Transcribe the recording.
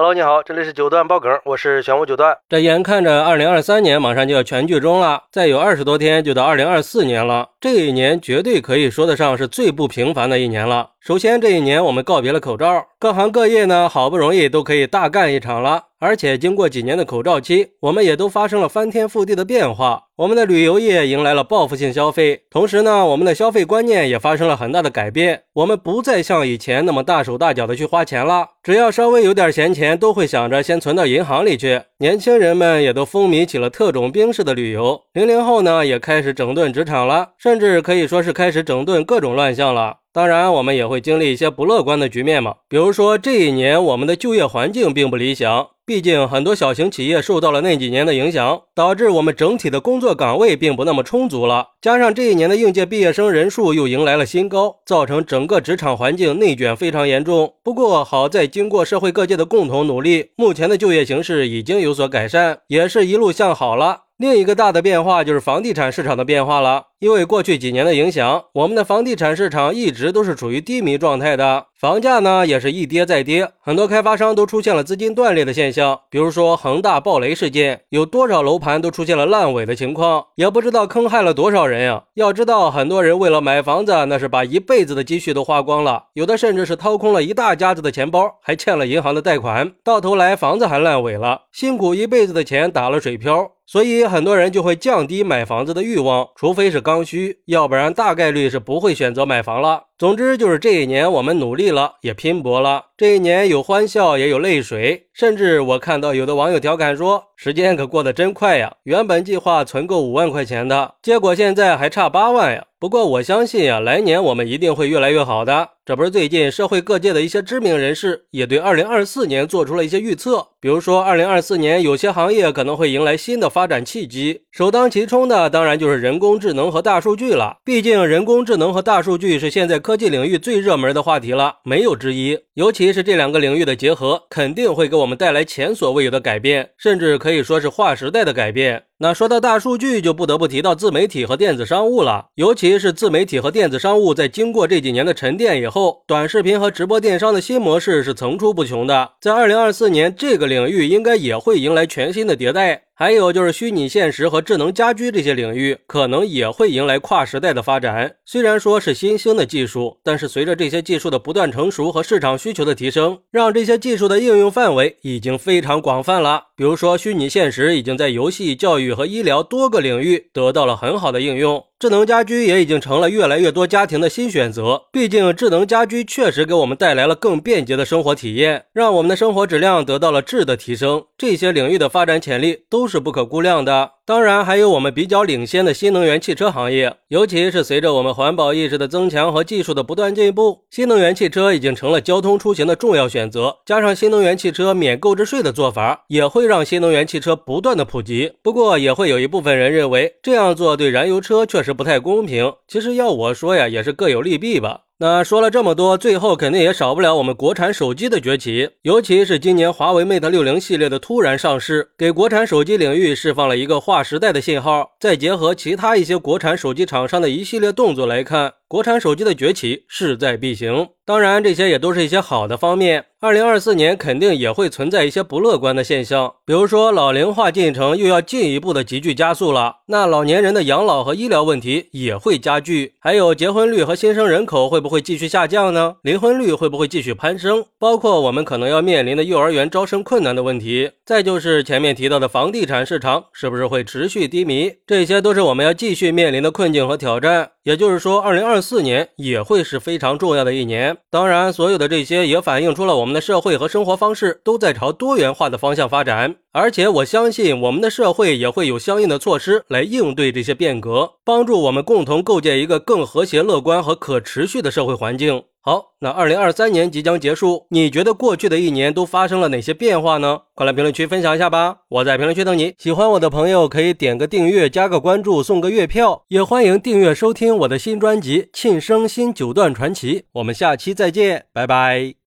Hello，你好，这里是九段爆梗，我是玄武九段。这眼看着二零二三年马上就要全剧终了，再有二十多天就到二零二四年了。这一年绝对可以说得上是最不平凡的一年了。首先，这一年我们告别了口罩，各行各业呢好不容易都可以大干一场了。而且经过几年的口罩期，我们也都发生了翻天覆地的变化。我们的旅游业迎来了报复性消费，同时呢，我们的消费观念也发生了很大的改变。我们不再像以前那么大手大脚的去花钱了，只要稍微有点闲钱，都会想着先存到银行里去。年轻人们也都风靡起了特种兵式的旅游，零零后呢也开始整顿职场了，甚至可以说是开始整顿各种乱象了。当然，我们也会经历一些不乐观的局面嘛，比如说这一年我们的就业环境并不理想。毕竟，很多小型企业受到了那几年的影响，导致我们整体的工作岗位并不那么充足了。加上这一年的应届毕业生人数又迎来了新高，造成整个职场环境内卷非常严重。不过，好在经过社会各界的共同努力，目前的就业形势已经有所改善，也是一路向好了。另一个大的变化就是房地产市场的变化了。因为过去几年的影响，我们的房地产市场一直都是处于低迷状态的，房价呢也是一跌再跌，很多开发商都出现了资金断裂的现象。比如说恒大暴雷事件，有多少楼盘都出现了烂尾的情况，也不知道坑害了多少人呀。要知道，很多人为了买房子，那是把一辈子的积蓄都花光了，有的甚至是掏空了一大家子的钱包，还欠了银行的贷款，到头来房子还烂尾了，辛苦一辈子的钱打了水漂。所以很多人就会降低买房子的欲望，除非是刚需，要不然大概率是不会选择买房了。总之就是这一年我们努力了，也拼搏了。这一年有欢笑，也有泪水，甚至我看到有的网友调侃说：“时间可过得真快呀！原本计划存够五万块钱的，结果现在还差八万呀。”不过我相信呀，来年我们一定会越来越好的。这不是最近社会各界的一些知名人士也对二零二四年做出了一些预测，比如说二零二四年有些行业可能会迎来新的发展契机，首当其冲的当然就是人工智能和大数据了。毕竟人工智能和大数据是现在科技领域最热门的话题了，没有之一。尤其是这两个领域的结合，肯定会给我们带来前所未有的改变，甚至可以说是划时代的改变。那说到大数据，就不得不提到自媒体和电子商务了。尤其是自媒体和电子商务，在经过这几年的沉淀以后，短视频和直播电商的新模式是层出不穷的。在二零二四年，这个领域应该也会迎来全新的迭代。还有就是虚拟现实和智能家居这些领域，可能也会迎来跨时代的发展。虽然说是新兴的技术，但是随着这些技术的不断成熟和市场需求的提升，让这些技术的应用范围已经非常广泛了。比如说，虚拟现实已经在游戏、教育和医疗多个领域得到了很好的应用。智能家居也已经成了越来越多家庭的新选择。毕竟，智能家居确实给我们带来了更便捷的生活体验，让我们的生活质量得到了质的提升。这些领域的发展潜力都是不可估量的。当然，还有我们比较领先的新能源汽车行业，尤其是随着我们环保意识的增强和技术的不断进步，新能源汽车已经成了交通出行的重要选择。加上新能源汽车免购置税的做法，也会让新能源汽车不断的普及。不过，也会有一部分人认为这样做对燃油车确实这不太公平。其实要我说呀，也是各有利弊吧。那说了这么多，最后肯定也少不了我们国产手机的崛起，尤其是今年华为 Mate 六零系列的突然上市，给国产手机领域释放了一个划时代的信号。再结合其他一些国产手机厂商的一系列动作来看。国产手机的崛起势在必行，当然这些也都是一些好的方面。二零二四年肯定也会存在一些不乐观的现象，比如说老龄化进程又要进一步的急剧加速了，那老年人的养老和医疗问题也会加剧。还有结婚率和新生人口会不会继续下降呢？离婚率会不会继续攀升？包括我们可能要面临的幼儿园招生困难的问题，再就是前面提到的房地产市场是不是会持续低迷？这些都是我们要继续面临的困境和挑战。也就是说，二零二四年也会是非常重要的一年。当然，所有的这些也反映出了我们的社会和生活方式都在朝多元化的方向发展。而且，我相信我们的社会也会有相应的措施来应对这些变革，帮助我们共同构建一个更和谐、乐观和可持续的社会环境。好，那二零二三年即将结束，你觉得过去的一年都发生了哪些变化呢？快来评论区分享一下吧！我在评论区等你。喜欢我的朋友可以点个订阅、加个关注、送个月票，也欢迎订阅收听我的新专辑《庆生新九段传奇》。我们下期再见，拜拜。